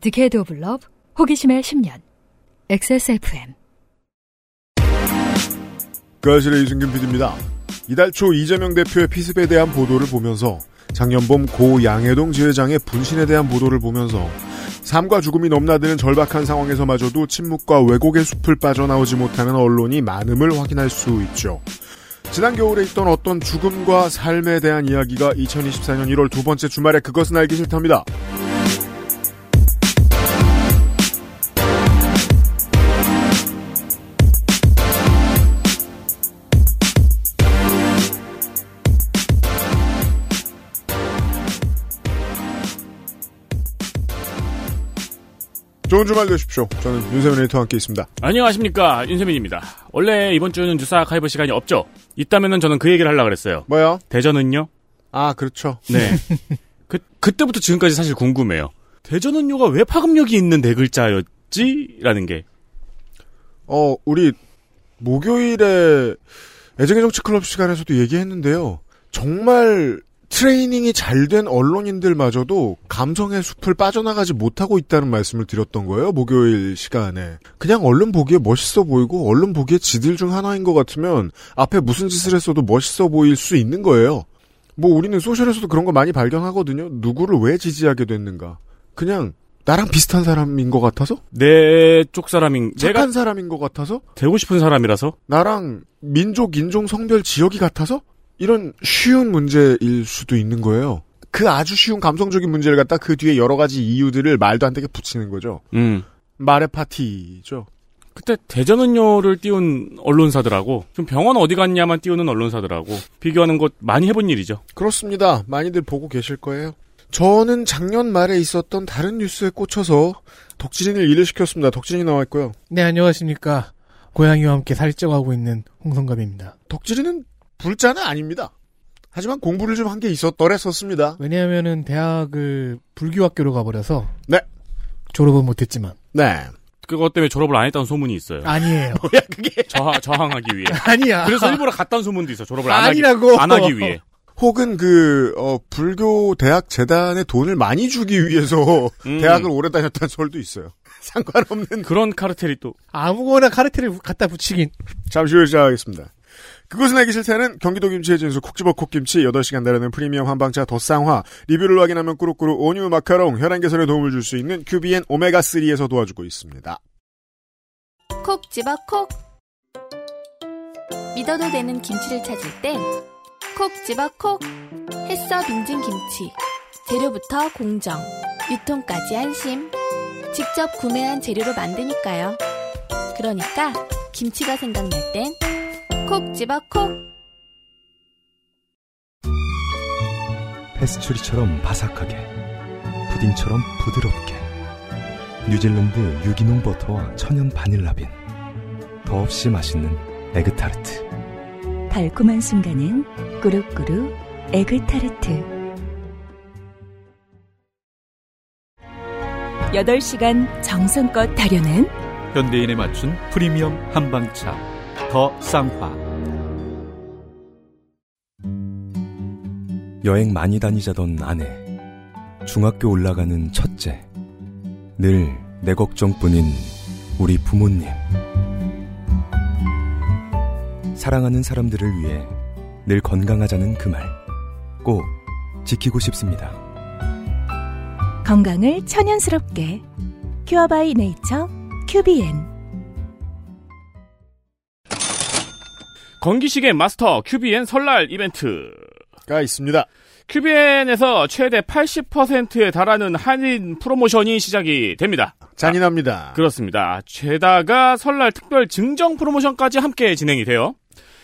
Decade of love 호기심의 10년 XSFM 그알싫의 유승균 PD입니다. 이달 초 이재명 대표의 피습에 대한 보도를 보면서 작년 봄 고 양회동 지회장의 분신에 대한 보도를 보면서 삶과 죽음이 넘나드는 절박한 상황에서마저도 침묵과 왜곡의 숲을 빠져나오지 못하는 언론이 많음을 확인할 수 있죠. 지난 겨울에 있던 어떤 죽음과 삶에 대한 이야기가 2024년 1월 두 번째 주말에 그것은 알기 싫답니다. 좋은 주말 되십시오. 저는 윤세민 에디터와 함께 있습니다. 안녕하십니까 윤세민입니다. 원래 이번 주는 뉴스 아카이브 시간이 없죠. 있다면은 저는 그 얘기를 하려고 그랬어요. 뭐요? 대전은요? 아 그렇죠. 네. 그 그때부터 지금까지 사실 궁금해요. 대전은요가 왜 파급력이 있는 네 글자였지 라는 게. 어 우리 목요일에 애정의 정치 클럽 시간에서도 얘기했는데요. 정말 트레이닝이 잘 된 언론인들마저도 감성의 숲을 빠져나가지 못하고 있다는 말씀을 드렸던 거예요. 목요일 시간에. 그냥 언론 보기에 멋있어 보이고 언론 보기에 지들 중 하나인 것 같으면 앞에 무슨 짓을 했어도 멋있어 보일 수 있는 거예요. 뭐 우리는 소셜에서도 그런 거 많이 발견하거든요. 누구를 왜 지지하게 됐는가. 그냥 나랑 비슷한 사람인 것 같아서? 내 쪽 사람인 착한 내가 사람인 것 같아서? 되고 싶은 사람이라서 나랑 민족, 인종, 성별, 지역이 같아서? 이런 쉬운 문제일 수도 있는 거예요. 그 아주 쉬운 감성적인 문제를 갖다 그 뒤에 여러 가지 이유들을 말도 안 되게 붙이는 거죠. 음. 말의 파티죠. 그때 대전은요를 띄운 언론사들하고 좀 병원 어디 갔냐만 띄우는 언론사들하고 비교하는 것 많이 해본 일이죠. 그렇습니다. 많이들 보고 계실 거예요. 저는 작년 말에 있었던 다른 뉴스에 꽂혀서 덕질인을 일을 시켰습니다. 덕질인이 나와 있고요. 네, 안녕하십니까. 고양이와 함께 살쪄가고 있는 홍성갑입니다. 덕질인은 불자는 아닙니다. 하지만 공부를 좀 한 게 있었더랬었습니다. 왜냐하면은 대학을 불교학교로 가버려서. 네. 졸업은 못했지만. 네. 그것 때문에 졸업을 안 했다는 소문이 있어요. 아니에요. 뭐야 그게? 저하, 저항하기 위해. 아니야. 그래서 일부러 갔다는 소문도 있어. 졸업을 안 하기, 아니라고. 안 하기 위해. 혹은 그 어, 불교 대학 재단에 돈을 많이 주기 위해서 음. 대학을 오래 다녔다는 설도 있어요. 상관없는 그런 카르텔이 또 아무거나 카르텔을 갖다 붙이긴. 잠시 후에 시작하겠습니다. 그것은 알기 싫다는 경기도 김치의 진수 콕집어 콕김치 8시간 달하는 프리미엄 한방차 더 쌍화. 리뷰를 확인하면 꾸룩꾸룩 온유 마카롱 혈안 개선에 도움을 줄 수 있는 큐비엔 오메가3에서 도와주고 있습니다. 콕 집어 콕. 믿어도 되는 김치를 찾을 땐 콕 집어 콕. 햇서 빙진 김치 재료부터 공정 유통까지 안심. 직접 구매한 재료로 만드니까요. 그러니까 김치가 생각날 땐 콕 집어 콕. 페스츄리처럼 바삭하게 푸딩처럼 부드럽게. 뉴질랜드 유기농 버터와 천연 바닐라빈. 더없이 맛있는 에그타르트. 달콤한 순간은 꾸룩꾸룩 에그타르트. 8시간 정성껏 다려낸 현대인에 맞춘 프리미엄 한방차 더 쌍화. 여행 많이 다니자던 아내 중학교 올라가는 첫째 늘 내 걱정뿐인 우리 부모님. 사랑하는 사람들을 위해 늘 건강하자는 그 말 꼭 지키고 싶습니다. 건강을 천연스럽게. 큐어바이 네이처 큐비엔 건기식의 마스터 큐비엔 설날 이벤트가 있습니다. 큐비엔에서 최대 80%에 달하는 할인 프로모션이 시작이 됩니다. 잔인합니다. 아, 그렇습니다. 게다가 설날 특별 증정 프로모션까지 함께 진행이 돼요.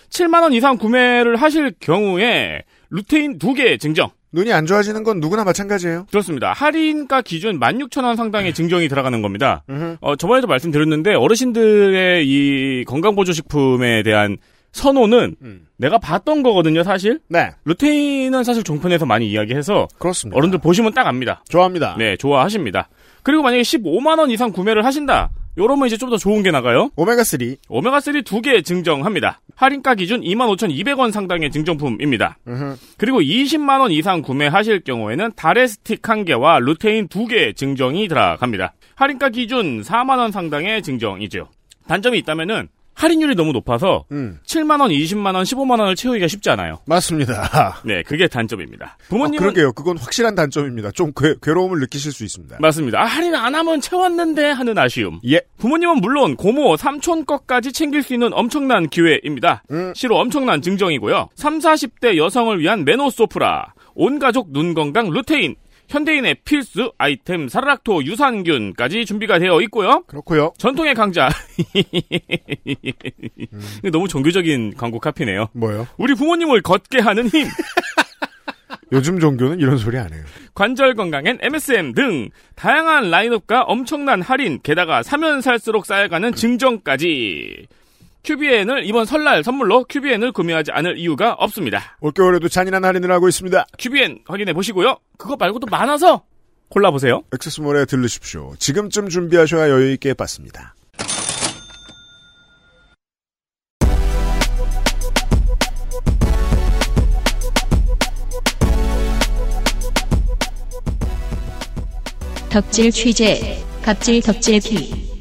7만원 이상 구매를 하실 경우에 루테인 2개 증정. 눈이 안 좋아지는 건 누구나 마찬가지예요. 그렇습니다. 할인가 기준 16,000원 상당의 증정이 들어가는 겁니다. 어, 저번에도 말씀드렸는데 어르신들의 이 건강보조식품에 대한 선호는 내가 봤던 거거든요, 사실. 네. 루테인은 사실 종편에서 많이 이야기해서 그렇습니다. 어른들 보시면 딱 압니다. 좋아합니다. 네, 좋아하십니다. 그리고 만약에 15만 원 이상 구매를 하신다. 요러면 이제 좀 더 좋은 게 나가요. 오메가3. 오메가3 두 개 증정합니다. 할인가 기준 25,200원 상당의 증정품입니다. 그리고 20만원 이상 구매하실 경우에는 달의 스틱 한 개와 루테인 두 개 증정이 들어갑니다. 할인가 기준 4만원 상당의 증정이죠. 단점이 있다면은 할인율이 너무 높아서 음. 7만 원, 20만 원, 15만 원을 채우기가 쉽지 않아요. 맞습니다. 네, 그게 단점입니다. 아, 부모님은 그러게요. 그건 확실한 단점입니다. 좀 괴, 괴로움을 느끼실 수 있습니다. 맞습니다. 아, 할인 안 하면 채웠는데 하는 아쉬움. 예. 부모님은 물론 고모, 삼촌 것까지 챙길 수 있는 엄청난 기회입니다. 음. 시로 엄청난 증정이고요. 3, 40대 여성을 위한 메노소프라, 온가족 눈건강 루테인, 현대인의 필수 아이템 사라락토 유산균까지 준비가 되어 있고요. 그렇고요. 전통의 강자. 이거 너무 종교적인 광고 카피네요. 뭐요? 우리 부모님을 걷게 하는 힘. 요즘 종교는 이런 소리 안 해요. 관절 건강엔 MSM 등 다양한 라인업과 엄청난 할인, 게다가 사면 살수록 쌓여가는 증정까지. 큐비엔을 이번 설날 선물로 큐비엔을 구매하지 않을 이유가 없습니다. 올겨울에도 잔인한 할인을 하고 있습니다. 큐비엔 확인해 보시고요. 그거 말고도 많아서 골라보세요. 액세스몰에 들르십시오. 지금쯤 준비하셔야 여유 있게 받습니다. 덕질 취재, 갑질 덕질 기.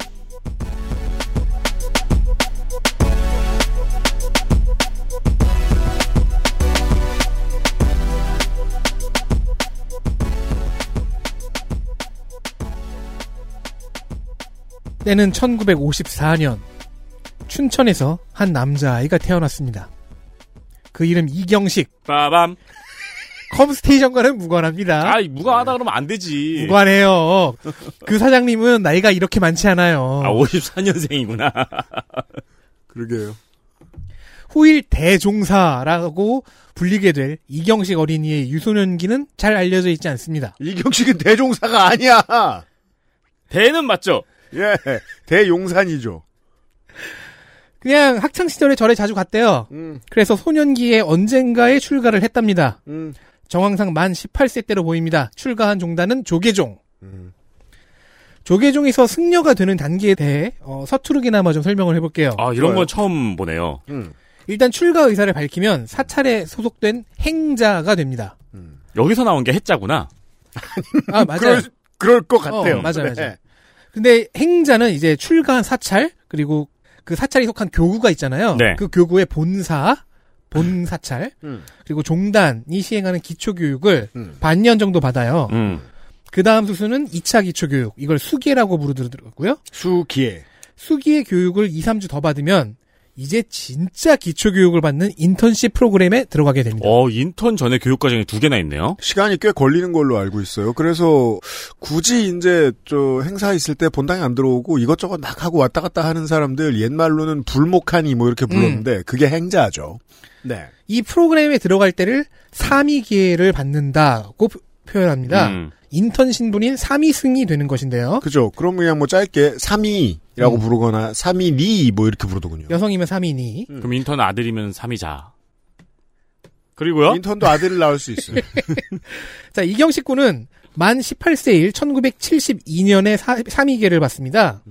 때는 1954년 춘천에서 한 남자아이가 태어났습니다. 그 이름 이경식. 빠밤. 컴스테이션과는 무관합니다. 아이, 무관하다 그러면 안 되지. 무관해요. 그 사장님은 나이가 이렇게 많지 않아요. 아, 54년생이구나. 그러게요. 후일 대종사라고 불리게 될 이경식 어린이의 유소년기는 잘 알려져 있지 않습니다. 이경식은 대종사가 아니야. 대는 맞죠? 예, 대용산이죠. 그냥 학창 시절에 절에 자주 갔대요. 음, 그래서 소년기에 언젠가에 출가를 했답니다. 음, 정황상 만 18세 때로 보입니다. 출가한 종단은 조계종. 음. 조계종에서 승려가 되는 단계에 대해 어, 서투르기나마 좀 설명을 해볼게요. 아, 이런 좋아요. 건 처음 보네요. 음. 일단 출가 의사를 밝히면 사찰에 소속된 행자가 됩니다. 여기서 나온 게 해자구나. 아 맞아요. 그럴, 그럴 것 같아요. 어, 맞아요, 네. 맞아요. 근데 행자는 이제 출가한 사찰 그리고 그 사찰이 속한 교구가 있잖아요. 네. 그 교구의 본사, 본 사찰 음. 그리고 종단이 시행하는 기초 교육을 음. 반년 정도 받아요. 음. 그 다음 수수는 2차 기초 교육 이걸 수기라고 부르더라고요. 수기에. 수기의 교육을 2, 3주 더 받으면 이제 진짜 기초 교육을 받는 인턴십 프로그램에 들어가게 됩니다. 어, 인턴 전에 교육과정이 두 개나 있네요. 시간이 꽤 걸리는 걸로 알고 있어요. 그래서 굳이 이제 저 행사 있을 때 본당에 안 들어오고 이것저것 막 하고 왔다 갔다 하는 사람들 옛말로는 불목하니 뭐 이렇게 불렀는데 그게 행자죠. 네. 이 프로그램에 들어갈 때를 3위 기회를 받는다고 표- 표현합니다. 음. 인턴 신분인 3위승이 되는 것인데요. 그죠. 그럼 그냥 뭐 짧게 3위라고 음. 부르거나 3위리 뭐 이렇게 부르더군요. 여성이면 3위니. 그럼 인턴 아들이면 3위자. 그리고요? 인턴도 아들을 낳을 수 있어요. 자, 이경식 군은 만 18세일 1972년에 3위계를 받습니다.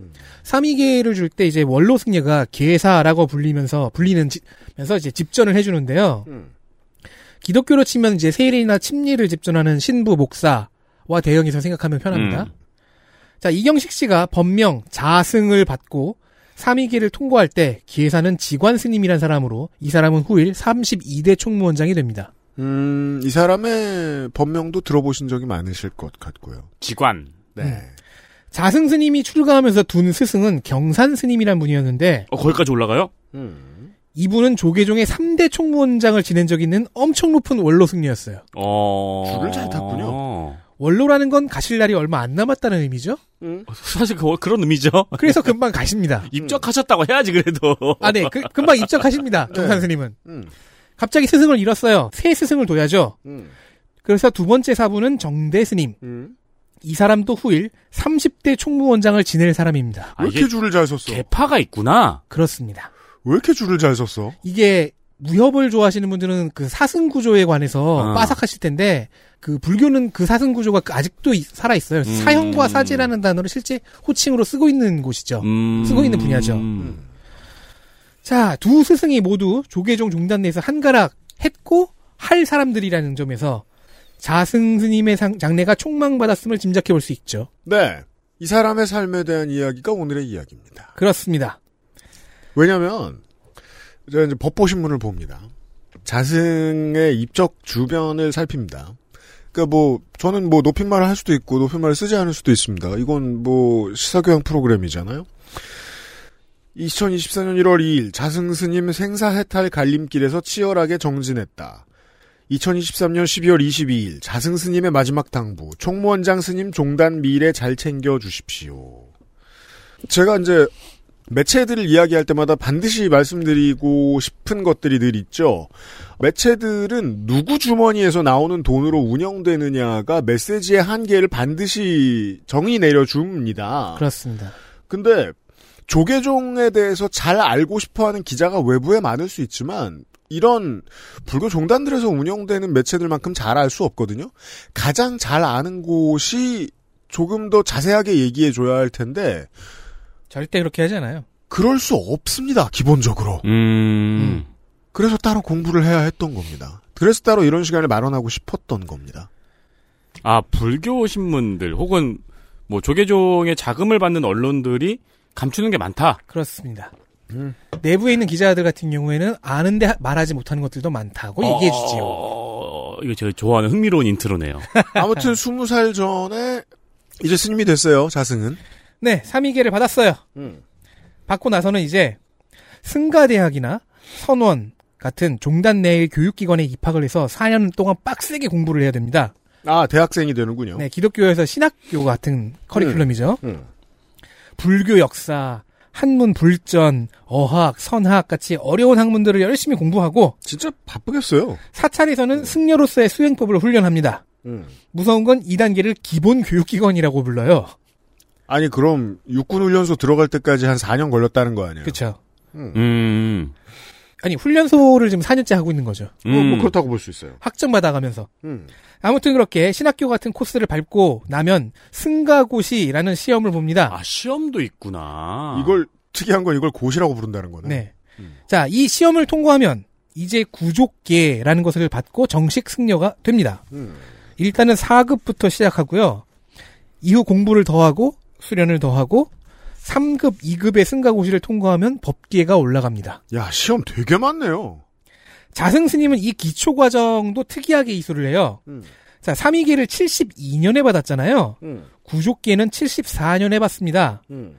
3위계를 줄 때 이제 원로 승려가 계사라고 불리면서 불리는 지- 면서 이제 집전을 해주는데요. 음. 기독교로 치면 이제 세일이나 침례를 집전하는 신부 목사와 대형해서 생각하면 편합니다. 음. 자, 이경식 씨가 법명 자승을 받고 3위기를 통과할 때 기회사는 지관 스님이란 사람으로 이 사람은 후일 32대 총무원장이 됩니다. 음, 이 사람의 법명도 들어보신 적이 많으실 것 같고요. 직관. 네. 자승 스님이 출가하면서 둔 스승은 경산 스님이란 분이었는데 어, 거기까지 올라가요? 음. 이분은 조계종의 3대 총무원장을 지낸 적이 있는 엄청 높은 원로 승려였어요. 어. 줄을 잘 탔군요. 원로라는 건 가실 날이 얼마 안 남았다는 의미죠. 음. 사실 그, 그런 의미죠. 그래서 금방 가십니다. 입적하셨다고 해야지, 그래도. 아, 네. 그- 금방 입적하십니다. 경산 스님은. 음. 갑자기 스승을 잃었어요. 새 스승을 둬야죠. 음. 그래서 두 번째 사부는 정대 스님. 음. 이 사람도 후일 30대 총무원장을 지낼 사람입니다. 아, 왜 이렇게 줄을 잘 섰어? 개파가 있구나. 그렇습니다. 왜 이렇게 줄을 잘 섰어? 이게 무협을 좋아하시는 분들은 그 사승 구조에 관해서 아. 빠삭하실 텐데 그 불교는 그 사승 구조가 아직도 이- 살아 있어요. 음. 사형과 사제라는 단어를 실제 호칭으로 쓰고 있는 곳이죠. 음. 쓰고 있는 분야죠. 음. 자, 두 스승이 모두 조계종 종단 내에서 한가락 했고 할 사람들이라는 점에서 자승 스님의 상- 장래가 촉망받았음을 짐작해 볼 수 있죠. 네. 이 사람의 삶에 대한 이야기가 오늘의 이야기입니다. 그렇습니다. 왜냐면, 제가 이제 법보신문을 봅니다. 자승의 입적 주변을 살핍니다. 그니까 뭐, 저는 뭐 높임말을 할 수도 있고, 높임말을 쓰지 않을 수도 있습니다. 이건 뭐, 시사교양 프로그램이잖아요? 2024년 1월 2일 자승 스님 생사 해탈 갈림길에서 치열하게 정진했다. 2023년 12월 22일 자승 스님의 마지막 당부 총무원장 스님 종단 미래 잘 챙겨 주십시오. 제가 이제 매체들을 이야기할 때마다 반드시 말씀드리고 싶은 것들이 늘 있죠. 매체들은 누구 주머니에서 나오는 돈으로 운영되느냐가 메시지의 한계를 반드시 정의 내려줍니다. 그렇습니다. 근데 조계종에 대해서 잘 알고 싶어하는 기자가 외부에 많을 수 있지만 이런 불교 종단들에서 운영되는 매체들만큼 잘 알 수 없거든요. 가장 잘 아는 곳이 조금 더 자세하게 얘기해 줘야 할 텐데 절대 그렇게 하지 않아요. 그럴 수 없습니다. 기본적으로. 음. 그래서 따로 공부를 해야 했던 겁니다. 그래서 따로 이런 시간을 마련하고 싶었던 겁니다. 아, 불교 신문들 혹은 뭐 조계종의 자금을 받는 언론들이 감추는 게 많다. 그렇습니다. 음. 내부에 있는 기자들 같은 경우에는 아는데 하- 말하지 못하는 것들도 많다고 얘기해 주지요. 어, 이거 제가 좋아하는 흥미로운 인트로네요. 아무튼 20살 전에 이제 스님이 됐어요. 자승은. 네, 삼위계를 받았어요. 받고 나서는 이제 승가대학이나 선원 같은 종단 내의 교육기관에 입학을 해서 4년 동안 빡세게 공부를 해야 됩니다. 아 대학생이 되는군요. 네, 기독교에서 신학교 같은 커리큘럼이죠. 음. 불교 역사, 한문 불전, 어학, 선학 같이 어려운 학문들을 열심히 공부하고 진짜 바쁘겠어요. 사찰에서는 승려로서의 수행법을 훈련합니다. 음. 무서운 건 2단계를 기본 교육기관이라고 불러요. 아니 그럼 육군 훈련소 들어갈 때까지 한 4년 걸렸다는 거 아니에요? 그렇죠. 음. 아니 훈련소를 지금 4년째 하고 있는 거죠. 뭐, 뭐 음. 그렇다고 볼 수 있어요. 학점 받아가면서. 음. 아무튼 그렇게 신학교 같은 코스를 밟고 나면 승가고시라는 시험을 봅니다. 아, 시험도 있구나. 이걸 특이한 건 이걸 고시라고 부른다는 거네. 네. 자, 이 시험을 통과하면 이제 구족계라는 것을 받고 정식 승려가 됩니다. 음. 일단은 4급부터 시작하고요. 이후 공부를 더하고 수련을 더하고 3급, 2급의 승가고시를 통과하면 법계가 올라갑니다. 야 시험 되게 많네요. 자승 스님은 이 기초 과정도 특이하게 이수를 해요. 음. 자, 3위계를 72년에 받았잖아요. 음. 구족계는 74년에 받습니다. 음.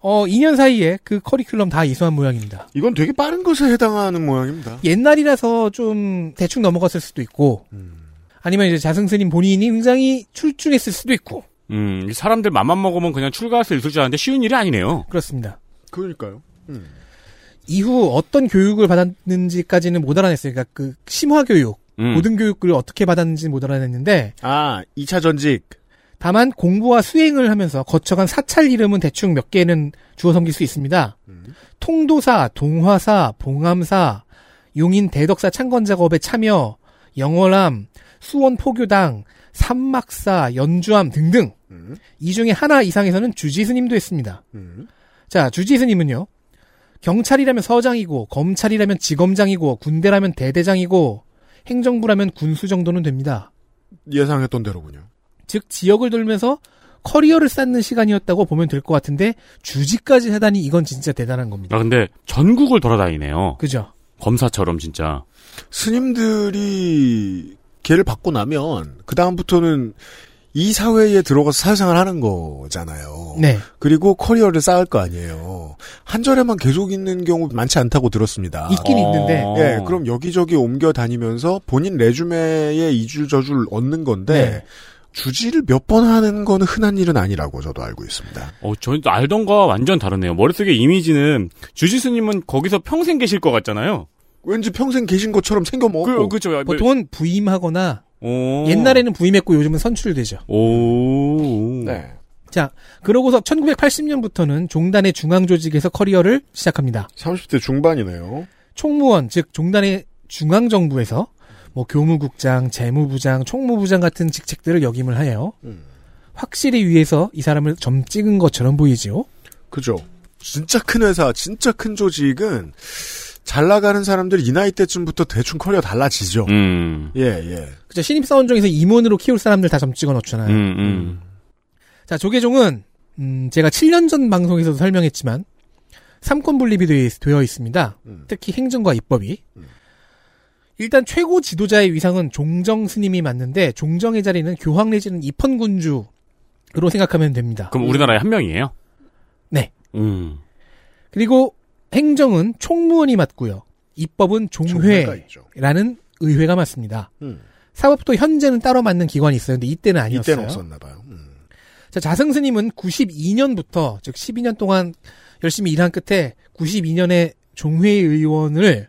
어, 2년 사이에 그 커리큘럼 다 이수한 모양입니다. 이건 되게 빠른 것에 해당하는 모양입니다. 옛날이라서 좀 대충 넘어갔을 수도 있고, 아니면 이제 자승 스님 본인이 굉장히 출중했을 수도 있고, 음, 이 사람들 맘만 먹으면 그냥 출가할 수 있을 줄 알았는데 쉬운 일이 아니네요. 그렇습니다. 그러니까요. 음. 이후 어떤 교육을 받았는지까지는 못 알아냈어요. 그러니까 그 심화 교육, 음. 고등 교육을 어떻게 받았는지 못 알아냈는데 아 2차 전직. 다만 공부와 수행을 하면서 거쳐간 사찰 이름은 대충 몇 개는 주워 섬길 수 있습니다. 통도사, 동화사, 봉암사, 용인 대덕사 창건 작업에 참여, 영월암, 수원 포교당, 삼막사, 연주암 등등. 이 중에 하나 이상에서는 주지스님도 했습니다. 자, 주지스님은요. 경찰이라면 서장이고, 검찰이라면 지검장이고, 군대라면 대대장이고, 행정부라면 군수 정도는 됩니다. 예상했던 대로군요. 즉 지역을 돌면서 커리어를 쌓는 시간이었다고 보면 될 것 같은데 주지까지 하다니 이건 진짜 대단한 겁니다. 아, 근데 전국을 돌아다니네요. 그죠? 검사처럼 진짜. 스님들이 걔를 받고 나면 그 다음부터는 이 사회에 들어가서 사회생활 하는 거잖아요. 네. 그리고 커리어를 쌓을 거 아니에요. 한 절에만 계속 있는 경우 많지 않다고 들었습니다. 있긴 있는데 어. 예, 그럼 여기저기 옮겨 다니면서 본인 레주메에 이줄 저줄 얻는 건데 네. 주지를 몇 번 하는 거는 흔한 일은 아니라고 저도 알고 있습니다. 어, 저 알던 거와 완전 다르네요. 머릿속에 이미지는 주지스님은 거기서 평생 계실 것 같잖아요. 왠지 평생 계신 것처럼 생겨 먹고. 그, 그죠. 보통은 부임하거나 오. 옛날에는 부임했고 요즘은 선출되죠. 오. 네. 자, 그러고서 1980년부터는 종단의 중앙 조직에서 커리어를 시작합니다. 30대 중반이네요. 총무원 즉 종단의 중앙 정부에서 뭐 교무국장, 재무부장, 총무부장 같은 직책들을 역임을 하여 음. 확실히 위에서 이 사람을 점 찍은 것처럼 보이지요. 그죠. 진짜 큰 회사, 진짜 큰 조직은 잘 나가는 사람들 이 나이 때쯤부터 대충 커리어 달라지죠. 음. 예, 예. 그죠 신입사원 중에서 임원으로 키울 사람들 다 점 찍어 놓잖아요. 음, 음. 자, 조계종은 음, 제가 7년 전 방송에서도 설명했지만 삼권 분립이 되- 되어 있습니다. 음. 특히 행정과 입법이. 일단 최고 지도자의 위상은 종정 스님이 맞는데 종정의 자리는 교황 내지는 입헌군주로 생각하면 됩니다. 그럼 우리나라에 한 명이에요? 네. 음. 그리고 행정은 총무원이 맡고요. 입법은 종회가 있죠. 종회라는 의회가 맡습니다. 음. 사법도 현재는 따로 맡는 기관이 있어요. 근데 이때는 아니었어요. 이때는 없었나 봐요. 음. 자, 자승 스님은 92년부터, 즉 12년 동안 열심히 일한 끝에 92년에 종회 의원을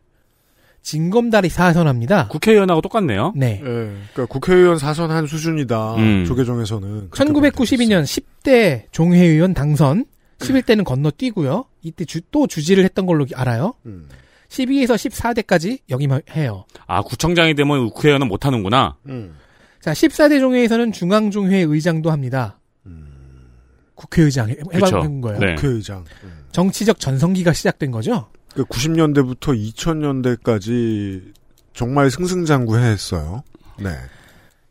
징검다리 사선합니다. 국회의원하고 똑같네요. 네. 예. 그러니까 국회의원 사선한 수준이다. 음. 조계종에서는. 1992년 10대 종회의원 당선, 11대는 건너뛰고요. 이때 주- 또 주지를 했던 걸로 알아요. 음. 12에서 14대까지 역임해요. 아, 구청장이 되면 국회의원은 못하는구나. 음. 자, 14대 종회에서는 중앙종회 의장도 합니다. 국회의장 해- 그쵸. 해본 거예요. 네. 국회의장. 정치적 전성기가 시작된 거죠. 그 90년대부터 2000년대까지 정말 승승장구했어요. 네.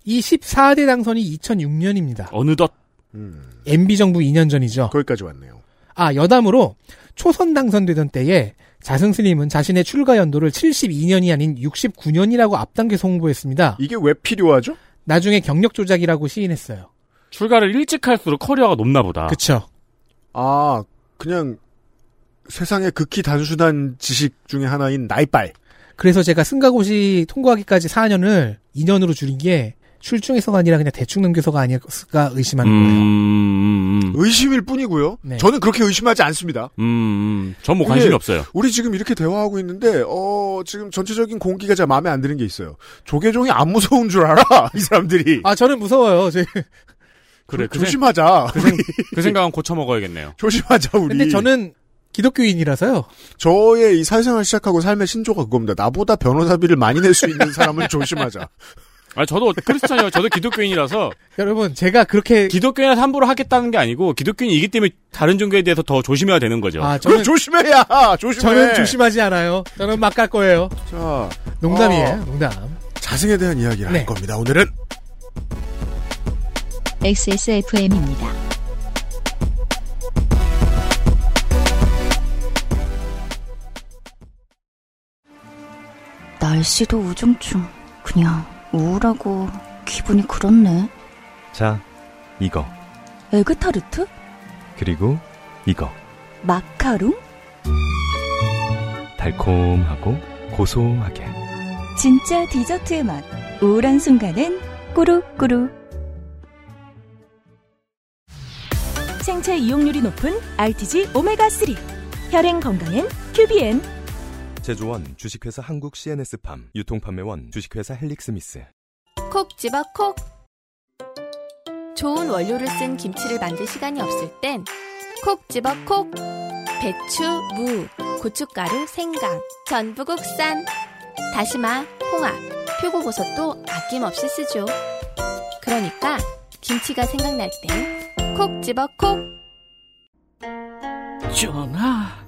이 14대 당선이 2006년입니다. 어느덧 음. MB 정부 2년 전이죠. 거기까지 왔네요. 아, 여담으로 초선 당선되던 때에 자승 스님은 자신의 출가 연도를 72년이 아닌 69년이라고 앞당겨서 홍보했습니다. 이게 왜 필요하죠? 나중에 경력 조작이라고 시인했어요. 출가를 일찍 할수록 커리어가 높나 보다. 그쵸. 아, 그냥 세상의 극히 단순한 지식 중에 하나인 나이빨. 그래서 제가 승가고시 통과하기까지 4년을 2년으로 줄인 게 출중해서가 아니라 그냥 대충 넘겨서가 아닐까 의심하는 거예요. 음, 음, 의심일 뿐이고요. 네. 저는 그렇게 의심하지 않습니다. 음, 음. 전뭐 관심이 없어요. 우리 지금 이렇게 대화하고 있는데, 어, 지금 전체적인 공기가 잘 마음에 안 드는 게 있어요. 조계종이 안 무서운 줄 알아, 이 사람들이. 아, 저는 무서워요. 제- 그래, 조- 그, 생, 조심하자. 그, 생, 그 생각은 고쳐 먹어야겠네요. 조심하자, 우리. 근데 저는 기독교인이라서요. 저의 이 사회생활 시작하고 삶의 신조가 그겁니다. 나보다 변호사비를 많이 낼 수 있는 사람은 조심하자. 아, 저도 크리스찬이요. 저도 기독교인이라서 여러분, 제가 그렇게 기독교인한테 함부로 하겠다는 게 아니고 기독교인이기 때문에 다른 종교에 대해서 더 조심해야 되는 거죠. 아, 그럼 저는 조심해야! 조심해! 저는 조심하지 않아요. 저는 막 갈 거예요. 자, 농담이에요. 어. 농담. 자승에 대한 이야기를 네. 할 겁니다, 오늘은. XSFM입니다. 날씨도 우중충. 그냥 우울하고 기분이 그렇네. 자, 이거. 에그타르트? 그리고 이거. 마카롱? 달콤하고 고소하게. 진짜 디저트의 맛. 우울한 순간은 꾸룩꾸룩. 생체 이용률이 높은 RTG 오메가3. 혈행 건강엔 큐비엔. 제조원 주식회사 한국 CNS팜. 유통판매원 주식회사 헬릭스미스. 콕 집어 콕. 좋은 원료를 쓴 김치를 만들 시간이 없을 땐 콕 집어 콕. 배추, 무, 고춧가루, 생강, 전부 국산. 다시마, 홍합, 표고버섯도 아낌없이 쓰죠. 그러니까 김치가 생각날 땐 콕 집어 콕. 전하,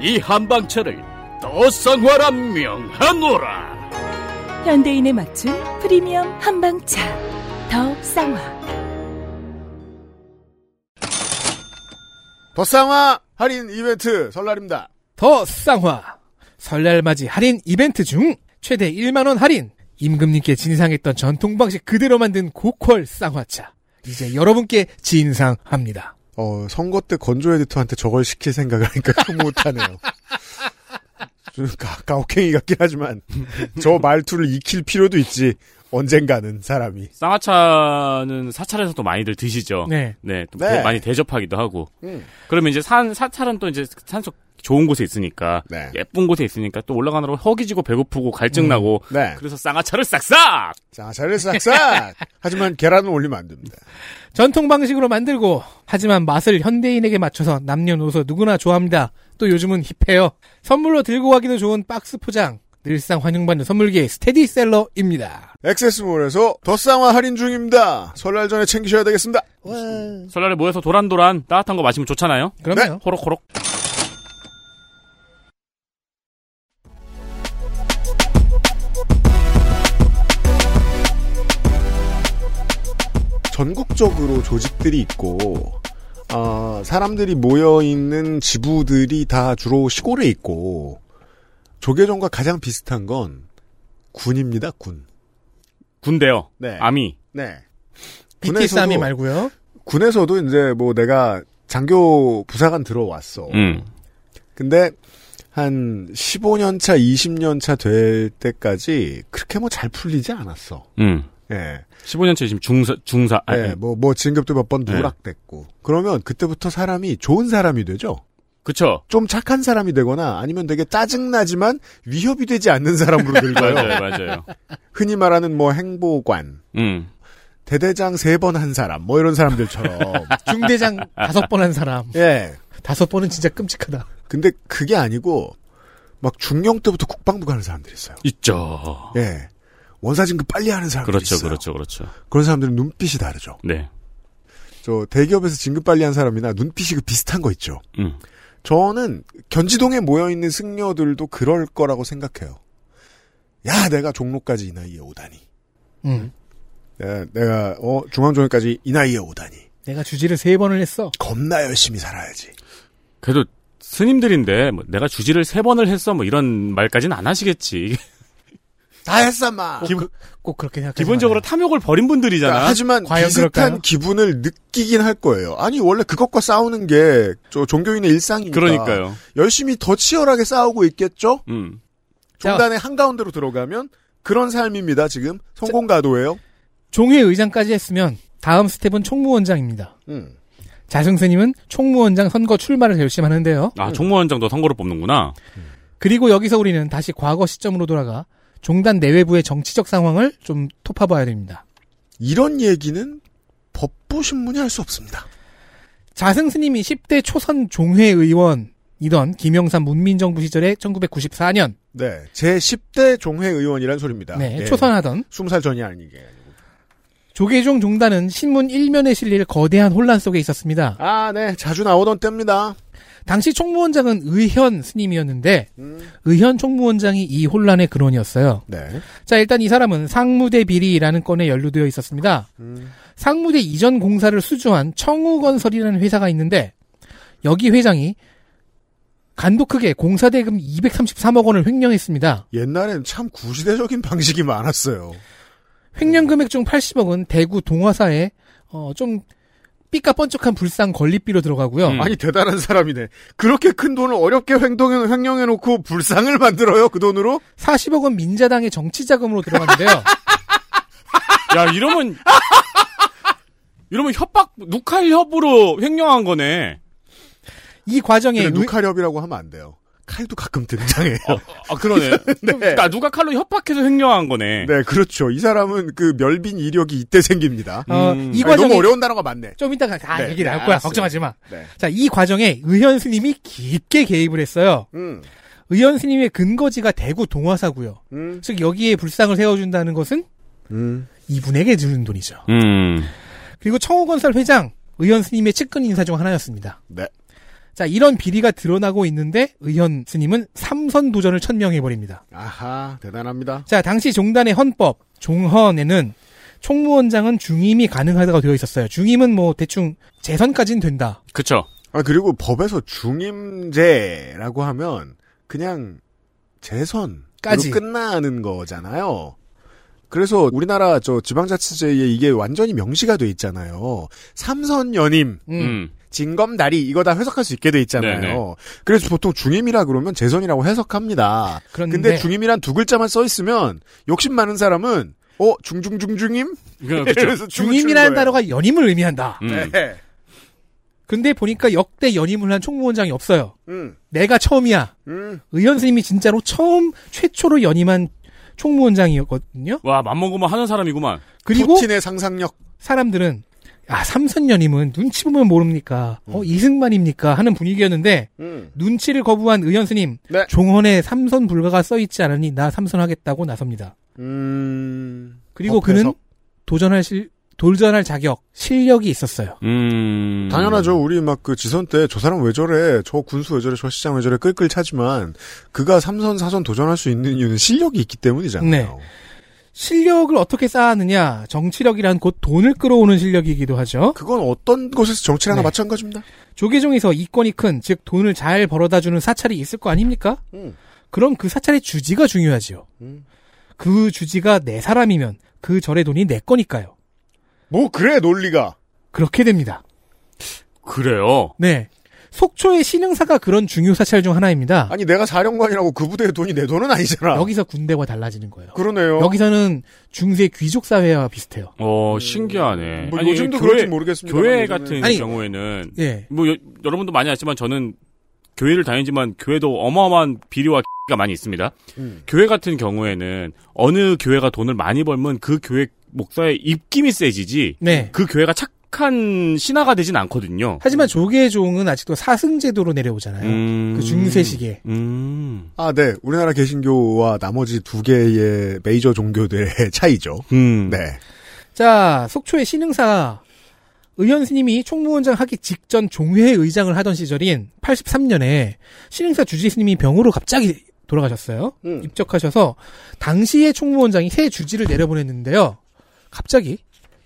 이 한방차를 더 쌍화라 명하노라. 현대인에 맞춘 프리미엄 한방차. 더 쌍화. 더 쌍화 할인 이벤트 설날입니다. 더 쌍화. 설날 맞이 할인 이벤트 중 최대 1만 원 할인. 임금님께 진상했던 전통 방식 그대로 만든 고퀄 쌍화차. 이제 여러분께 진상합니다. 어, 선거 때 건조 에디터한테 저걸 시킬 생각을 하니까 좀 못하네요. 가, 가혹행위 같긴 하지만 저 말투를 익힐 필요도 있지. 언젠가는 사람이. 쌍화차는 사찰에서도 많이들 드시죠. 네. 네. 또 네. 대- 많이 대접하기도 하고. 음. 그러면 이제 산, 사찰은 또 이제 산속 좋은 곳에 있으니까. 네. 예쁜 곳에 있으니까 또 올라가느라 허기지고 배고프고 갈증나고. 네. 그래서 쌍화차를 싹싹! 쌍화차를 싹싹! 하지만 계란은 올리면 안 됩니다. 전통 방식으로 만들고 하지만 맛을 현대인에게 맞춰서 남녀노소 누구나 좋아합니다. 또 요즘은 힙해요. 선물로 들고 가기도 좋은 박스 포장. 늘상 환영받는 선물기의 스테디셀러입니다. 액세스몰에서 더 쌍화 할인 중입니다. 설날 전에 챙기셔야 되겠습니다. 설날에 모여서 도란도란 따뜻한 거 마시면 좋잖아요. 그럼요. 호록호록. 전국적으로 조직들이 있고 어, 사람들이 모여 있는 지부들이 다 주로 시골에 있고 조계종과 가장 비슷한 건 군입니다. 군. 군대요. 네. 아미. 네. BTS 아미 말고요. 군에서도 이제 뭐 내가 장교 부사관 들어왔어. 음. 근데 한 15년 차, 20년 차 될 때까지 그렇게 뭐 잘 풀리지 않았어. 음. 예. 15년째 지금 중사, 중사, 아니, 예, 뭐, 뭐, 진급도 몇번 네. 누락됐고. 그러면 그때부터 사람이 좋은 사람이 되죠? 그쵸. 좀 착한 사람이 되거나 아니면 되게 짜증나지만 위협이 되지 않는 사람으로 늙어요. 맞아요, 맞아요. 흔히 말하는 뭐 행보관, 음. 대대장 세 번 한 사람, 뭐 이런 사람들처럼. 중대장 다섯 번 한 사람. 예. 다섯 번은 진짜 끔찍하다. 근데 그게 아니고, 막 중령 때부터 국방부 가는 사람들이 있어요. 있죠. 예. 원사 진급 빨리 하는 사람들이 그렇죠, 있어요. 그렇죠, 그렇죠. 그런 사람들은 눈빛이 다르죠. 네. 저 대기업에서 진급 빨리 한 사람이나 눈빛이 그 비슷한 거 있죠. 음. 저는 견지동에 모여 있는 승려들도 그럴 거라고 생각해요. 야, 내가 종로까지 이 나이에 오다니. 음. 내가, 내가 어 중앙종에까지 이 나이에 오다니. 내가 주지를 세 번을 했어. 겁나 열심히 살아야지. 그래도 스님들인데 뭐 내가 주지를 세 번을 했어 뭐 이런 말까지는 안 하시겠지. 다 했어, 마. 꼭, 그- 꼭 그렇게 생각하지 기본적으로 탐욕을 버린 분들이잖아. 그러니까 하지만 과연 비슷한 그럴까요? 기분을 느끼긴 할 거예요. 아니 원래 그것과 싸우는 게 저 종교인의 일상이니까. 그러니까요. 열심히 더 치열하게 싸우고 있겠죠. 음. 종단의 한 가운데로 들어가면 그런 삶입니다. 지금 성공가도예요. 종회 의장까지 했으면 다음 스텝은 총무원장입니다. 음. 자승스님은 총무원장 선거 출마를 결심하는데요. 아, 총무원장도 선거를 뽑는구나. 그리고 여기서 우리는 다시 과거 시점으로 돌아가 종단 내외부의 정치적 상황을 좀 토파봐야 됩니다. 이런 얘기는 법부 신문이 할 수 없습니다. 자승 스님이 10대 초선 종회 의원이던 김영삼 문민정부 시절에 1994년 네, 제 10대 종회 의원이란 소리입니다. 네, 예. 초선하던 20살 전이 아니게. 조계종 종단은 신문 일면에 실릴 거대한 혼란 속에 있었습니다. 아, 네, 자주 나오던 때입니다. 당시 총무원장은 의현 스님이었는데 음. 의현 총무원장이 이 혼란의 근원이었어요. 네. 자 일단 이 사람은 상무대 비리라는 건에 연루되어 있었습니다. 음. 상무대 이전 공사를 수주한 청우건설이라는 회사가 있는데 여기 회장이 간도 크게 공사 대금 233억 원을 횡령했습니다. 옛날엔 참 구시대적인 방식이 많았어요. 횡령 금액 중 80억은 대구 동화사에 어, 좀 삐까뻔쩍한 불상 건립비로 들어가고요. 아니 대단한 사람이네. 그렇게 큰 돈을 어렵게 횡동해 횡령해 놓고 불상을 만들어요 그 돈으로? 40억은 민자당의 정치 자금으로 들어갔는데요. 야, 이러면 이러면 협박 누칼 협으로 횡령한 거네. 이 과정에 누칼협이라고 하면 안 돼요. 칼도 가끔 등장해요. 아, 그러네. 네. 그러니까 누가 칼로 협박해서 횡령한 거네. 네, 그렇죠. 이 사람은 그 멸빈 이력이 이때 생깁니다. 어, 음. 이 아니, 과정에 너무 어려운 단어가 많네. 좀 이따가 다 네, 얘기 나올 네, 거야. 알았어요. 걱정하지 마. 네. 자, 이 과정에 의현 스님이 깊게 개입을 했어요. 음, 의현 스님의 근거지가 대구 동화사고요. 음, 즉 여기에 불상을 세워준다는 것은 음. 이분에게 주는 돈이죠. 음. 그리고 청호건설 회장 의현 스님의 측근 인사 중 하나였습니다. 네. 자, 이런 비리가 드러나고 있는데 의현 스님은 삼선 도전을 천명해 버립니다. 아하, 대단합니다. 자, 당시 종단의 헌법 종헌에는 총무원장은 중임이 가능하다고 되어 있었어요. 중임은 뭐 대충 재선까지는 된다. 그쵸. 아, 그리고 법에서 중임제라고 하면 그냥 재선까지 까지. 끝나는 거잖아요. 그래서 우리나라 저 지방자치제에 이게 완전히 명시가 돼 있잖아요. 삼선 연임, 음. 음. 진검다리 이거 다 해석할 수 있게 돼 있잖아요. 네네. 그래서 보통 중임이라 그러면 재선이라고 해석합니다. 그런데 근데 중임이란 두 글자만 써 있으면 욕심 많은 사람은 어 중중중중임? 그렇죠. 춤을 추는 중임이라는. 단어가 연임을 의미한다. 음. 네. 근데 보니까 역대 연임을 한 총무원장이 없어요. 음. 내가 처음이야. 음. 의원 스님이 진짜로 처음 최초로 연임한 총무원장이었거든요. 와 맘먹으면 하는 사람이구만. 그리고 푸틴의 상상력. 사람들은 아 삼선 연임은 눈치 보면 모릅니까? 어 이승만입니까? 하는 분위기였는데 음. 눈치를 거부한 의원 스님 네. 종헌에 삼선 불가가 써 있지 않으니 나 삼선하겠다고 나섭니다. 음. 그리고 법해석. 그는 도전할 실 도전할 자격 실력이 있었어요. 음. 당연하죠. 우리 막 그 지선 때 저 사람 왜 저래, 저 군수 왜 저래, 저 시장 왜 저래 끌끌 차지만 그가 삼선 사선 도전할 수 있는 이유는 실력이 있기 때문이잖아요. 네. 실력을 어떻게 쌓았느냐? 정치력이란 곧 돈을 끌어오는 실력이기도 하죠. 그건 어떤 곳에서 정치라나 네. 마찬가지입니다. 조계종에서 이권이 큰, 즉 돈을 잘 벌어다주는 사찰이 있을 거 아닙니까? 음. 그럼 그 사찰의 주지가 중요하지요. 음. 그 주지가 내 사람이면 그 절의 돈이 내 거니까요. 뭐 그래 논리가. 그렇게 됩니다. 그래요. 네. 속초의 신흥사가 그런 중요 사찰 중 하나입니다. 아니 내가 사령관이라고 그 부대의 돈이 내 돈은 아니잖아. 여기서 군대와 달라지는 거예요. 그러네요. 여기서는 중세 귀족 사회와 비슷해요. 어 신기하네. 뭐 아니, 요즘도 교회, 그럴지 모르겠습니다. 교회. 같은 아니, 경우에는 예. 뭐 여, 여러분도 많이 아시지만 저는 교회를 다니지만 교회도 어마어마한 비리와 가 많이 있습니다. 음. 교회 같은 경우에는 어느 교회가 돈을 많이 벌면 그 교회 목사의 입김이 세지지 네. 그 교회가 착 한 신하가 되진 않거든요. 하지만 조계종은 아직도 사승제도로 내려오잖아요. 음. 그 중세시기에. 음. 아, 네. 우리나라 개신교와 나머지 두 개의 메이저 종교들의 차이죠. 음. 네. 자, 속초의 신흥사 의원 스님이 총무원장 하기 직전 종회 의장을 하던 시절인 83년에 신흥사 주지 스님이 병으로 갑자기 돌아가셨어요. 음. 입적하셔서 당시의 총무원장이 새 주지를 내려보냈는데요. 갑자기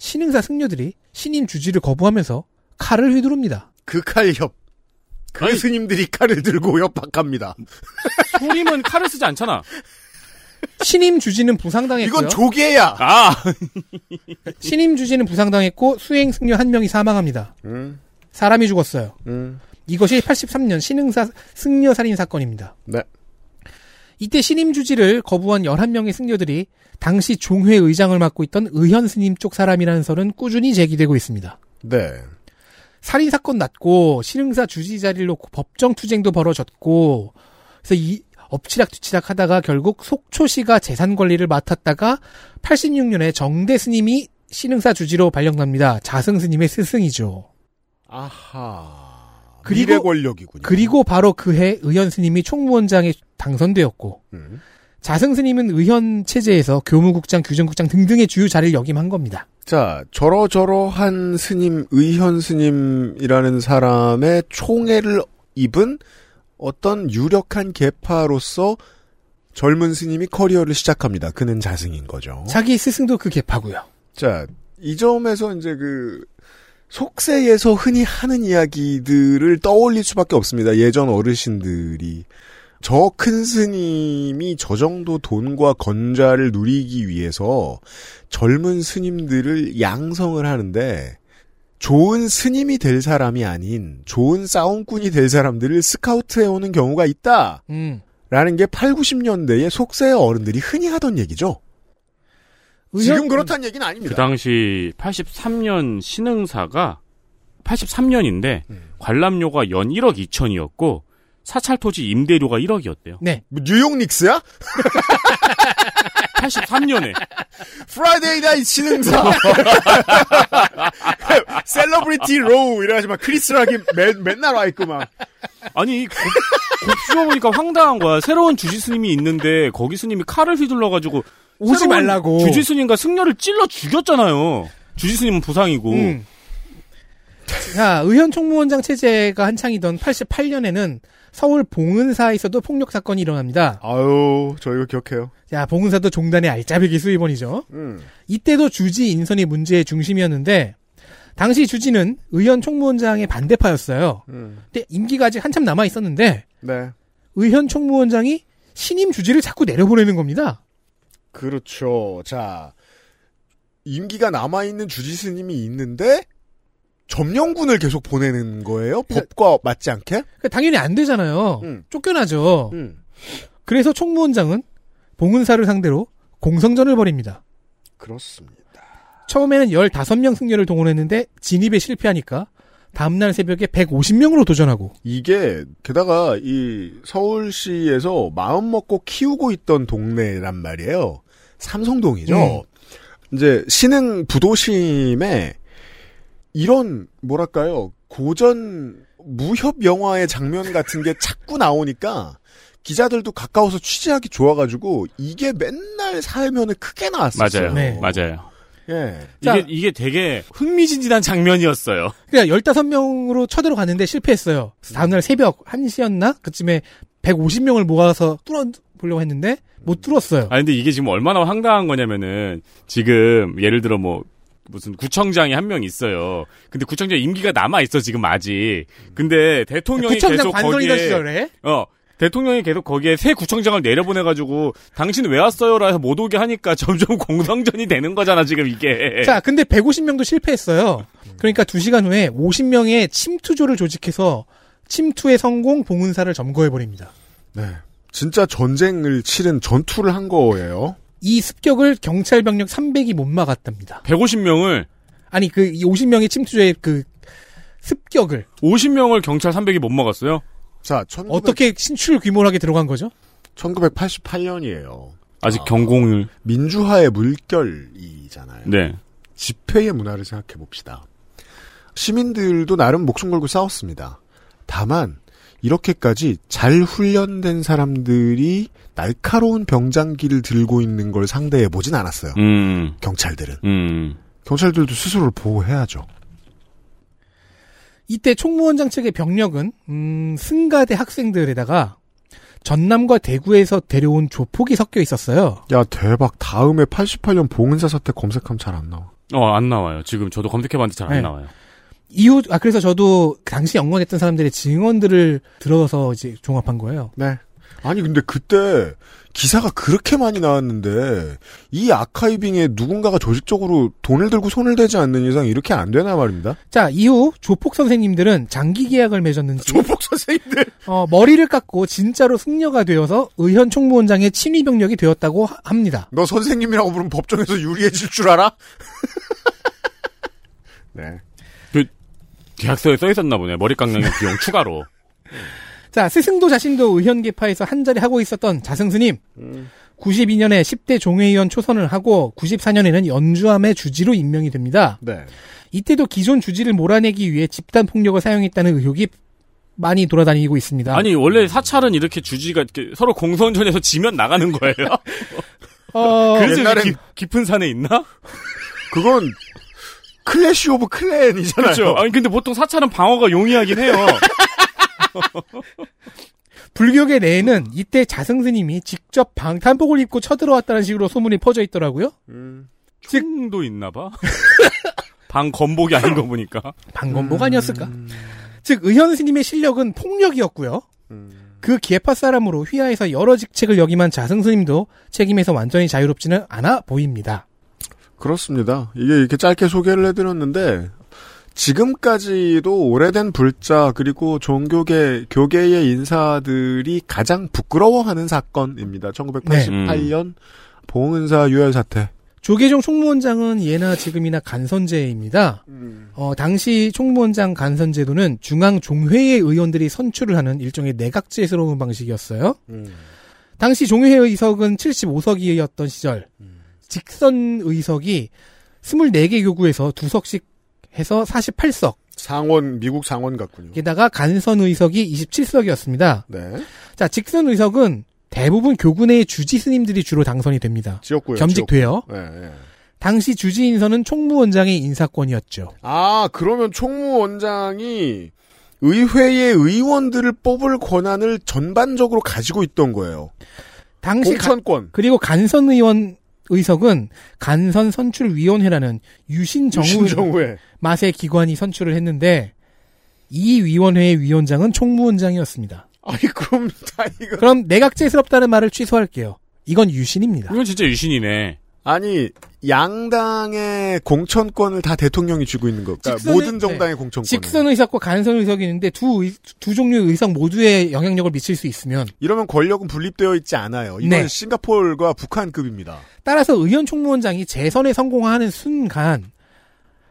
신흥사 승려들이 신임 주지를 거부하면서 칼을 휘두릅니다. 그 칼 협. 그 스님들이 칼을 들고 협박합니다. 소림은 칼을 쓰지 않잖아. 신임 주지는 부상당했고요. 이건 조계야. 아. 신임 주지는 부상당했고 수행 승려 한 명이 사망합니다. 음, 사람이 죽었어요. 음. 이것이 83년 신흥사 승려 살인 사건입니다. 네. 이때 신임 주지를 거부한 11명의 승려들이 당시 종회 의장을 맡고 있던 의현 스님 쪽 사람이라는 설은 꾸준히 제기되고 있습니다. 네. 살인 사건 났고 신흥사 주지 자리를 놓고 법정 투쟁도 벌어졌고 그래서 이 엎치락 뒤치락 하다가 결국 속초시가 재산 관리를 맡았다가 86년에 정대 스님이 신흥사 주지로 발령납니다. 자승 스님의 스승이죠. 아하. 그리고- 권력이군요. 그리고 바로 그해 의현 스님이 총무원장에 당선되었고 음. 자승 스님은 의현 체제에서 교무국장, 규정국장 등등의 주요 자리를 역임한 겁니다. 자, 저러저러한 스님, 의현 스님이라는 사람의 총애를 입은 어떤 유력한 계파로서 젊은 스님이 커리어를 시작합니다. 그는 자승인 거죠. 자기 스승도 그 계파고요. 자, 이 점에서 이제 그 속세에서 흔히 하는 이야기들을 떠올릴 수밖에 없습니다. 예전 어르신들이 저 큰 스님이 저 정도 돈과 건자를 누리기 위해서 젊은 스님들을 양성을 하는데 좋은 스님이 될 사람이 아닌 좋은 싸움꾼이 될 사람들을 스카우트해 오는 경우가 있다. 음. 라는 게 8, 90년대의 속세의 어른들이 흔히 하던 얘기죠. 지금 그렇다는 얘기는 그 아닙니다. 당시 83년 신흥사가 83년인데 음. 관람료가 연 1억 2천이었고 사찰 토지 임대료가 1억이었대요. 네. 뭐 뉴욕 닉스야? 83년에 Friday night 신흥사. celebrity row 이래가지고 막 크리스락이 맨, 맨날 와있고 막. 아니 곱, 곱씹어 보니까 황당한 거야. 새로운 주지 스님이 있는데 거기 스님이 칼을 휘둘러 가지고 오지 말라고. 주지 스님과 승려를 찔러 죽였잖아요. 주지 스님은 부상이고. 음. 자, 의현 총무원장 체제가 한창이던 88년에는 서울 봉은사에서도 폭력 사건이 일어납니다. 아유, 저 이거 기억해요. 자, 봉은사도 종단의 알짜배기 수입원이죠. 음. 이때도 주지 인선이 문제의 중심이었는데 당시 주지는 의현 총무원장의 반대파였어요. 음. 근데 임기가 아직 한참 남아 있었는데 네. 의현 총무원장이 신임 주지를 자꾸 내려보내는 겁니다. 그렇죠. 자, 임기가 남아있는 주지스님이 있는데, 점령군을 계속 보내는 거예요? 법과 맞지 않게? 그러니까 당연히 안 되잖아요. 쫓겨나죠. 음. 그래서 총무원장은 봉은사를 상대로 공성전을 벌입니다. 그렇습니다. 처음에는 15명 승려를 동원했는데 진입에 실패하니까 다음날 새벽에 150명으로 도전하고 이게 게다가 이 서울시에서 마음 먹고 키우고 있던 동네란 말이에요. 삼성동이죠. 음. 이제 신흥 부도심에 이런 뭐랄까요 고전 무협 영화의 장면 같은 게 자꾸 나오니까 기자들도 가까워서 취재하기 좋아가지고 이게 맨날 사회면에 크게 나왔었어요. 맞아요. 맞아요. 예. 이게 이게 되게 흥미진진한 장면이었어요. 그러니까 15명으로 쳐들어 갔는데 실패했어요. 다음날 새벽 1시였나? 그쯤에 150명을 모아서 뚫어 보려고 했는데 못 뚫었어요. 아 근데 이게 지금 얼마나 황당한 거냐면은 지금 예를 들어 뭐 무슨 구청장이 한 명 있어요. 근데 구청장 임기가 남아 있어 지금 아직. 근데 대통령이 구청장 계속 거기에 시절에? 어 대통령이 계속 거기에 새 구청장을 내려보내가지고 당신 왜 왔어요라 해서 못 오게 하니까 점점 공성전이 되는 거잖아 지금 이게. 자, 근데 150명도 실패했어요. 그러니까 2시간 후에 50명의 침투조를 조직해서 침투의 성공 봉은사를 점거해버립니다. 네. 진짜 전쟁을 치른 전투를 한 거예요. 이 습격을 경찰 병력 300이 못 막았답니다. 150명을 아니 그 50명의 침투조의 그 습격을 50명을 경찰 300이 못 막았어요. 자, 1900... 어떻게 신출 규모하게 들어간 거죠? 1988년이에요. 아직 경공을 민주화의 물결이잖아요. 네. 집회의 문화를 생각해 봅시다. 시민들도 나름 목숨 걸고 싸웠습니다. 다만 이렇게까지 잘 훈련된 사람들이 날카로운 병장기를 들고 있는 걸 상대해 보진 않았어요. 음. 경찰들은. 음. 경찰들도 스스로를 보호해야죠. 이때 총무원장 측의 병력은 음, 승가대 학생들에다가 전남과 대구에서 데려온 조폭이 섞여 있었어요. 야 대박. 다음에 88년 봉은사 사태 검색하면 잘 안 나와. 어, 안 나와요. 지금 저도 검색해봤는데 잘안 네. 나와요. 이후 아 그래서 저도 그 당시 영원했던 사람들의 증언들을 들어서 이제 종합한 거예요. 네. 아니 근데 그때 기사가 그렇게 많이 나왔는데 이 아카이빙에 누군가가 조직적으로 돈을 들고 손을 대지 않는 이상 이렇게 안 되나 말입니다. 자 이후 조폭 선생님들은 장기 계약을 맺었는지 조폭 선생님들 어, 머리를 깎고 진짜로 승려가 되어서 의현 총무원장의 친위 병력이 되었다고 하- 합니다. 너 선생님이라고 부르면 법정에서 유리해질 줄 알아? 네. 그 계약서에 써 있었나 보네. 머리 깎는 비용 추가로. 자 스승도 자신도 의현계파에서 한 자리 하고 있었던 자승스님. 92년에 10대 종회의원 초선을 하고 94년에는 연주함의 주지로 임명이 됩니다. 네. 이때도 기존 주지를 몰아내기 위해 집단 폭력을 사용했다는 의혹이 많이 돌아다니고 있습니다. 아니 원래 사찰은 이렇게 주지가 이렇게 서로 공선전에서 지면 나가는 거예요. 어, 그래서 옛날엔- 깊, 깊은 산에 있나? 그건 클래시 오브 클랜이잖아요. 그렇죠. 아니 근데 보통 사찰은 방어가 용이하긴 해요. 불교계 내에는 이때 자승스님이 직접 방탄복을 입고 쳐들어왔다는 식으로 소문이 퍼져 있더라고요. 총도 있나 봐. 방검복이 아닌 거 보니까. 방검복 아니었을까? 즉 의현 스님의 실력은 폭력이었고요. 그 기회파 사람으로 휘하에서 여러 직책을 역임한 자승 스님도 책임에서 완전히 자유롭지는 않아 보입니다. 그렇습니다. 이게 이렇게 짧게 소개를 해드렸는데 지금까지도 오래된 불자 그리고 종교계 교계의 인사들이 가장 부끄러워하는 사건입니다. 1988년 봉은사 유혈 사태. 조계종 총무원장은 예나 지금이나 간선제입니다. 어, 당시 총무원장 간선제도는 중앙 종회의 의원들이 선출을 하는 일종의 내각제스러운 방식이었어요. 당시 종회의 의석은 75석이었던 시절, 직선 의석이 24개 교구에서 2석씩 해서 48석, 상원 미국 상원 같군요. 게다가 간선 의석이 27석이었습니다. 네. 자, 직선 의석은 대부분 교구 내의 주지 스님들이 주로 당선이 됩니다. 지역구요. 겸직돼요. 지역구. 네, 네. 당시 주지 인선은 총무원장의 인사권이었죠. 아 그러면 총무원장이 의회의 의원들을 뽑을 권한을 전반적으로 가지고 있던 거예요. 당시 공천권. 가- 그리고 간선 의원 의석은 간선 선출위원회라는 유신 정우 유신정우회. 맛의 기관이 선출을 했는데 이 위원회의 위원장은 총무원장이었습니다. 아니 그럼 다 이거 그럼 내각제스럽다는 말을 취소할게요. 이건 유신입니다. 이건 진짜 유신이네. 아니 양당의 공천권을 다 대통령이 쥐고 있는 것. 그러니까 직선의- 모든 정당의 네. 공천권. 직선 의석과 간선 의석이 있는데 두, 의- 두 종류의 의석 모두에 영향력을 미칠 수 있으면 이러면 권력은 분립되어 있지 않아요. 이건 네. 싱가포르와 북한급입니다. 따라서 의원 총무원장이 재선에 성공하는 순간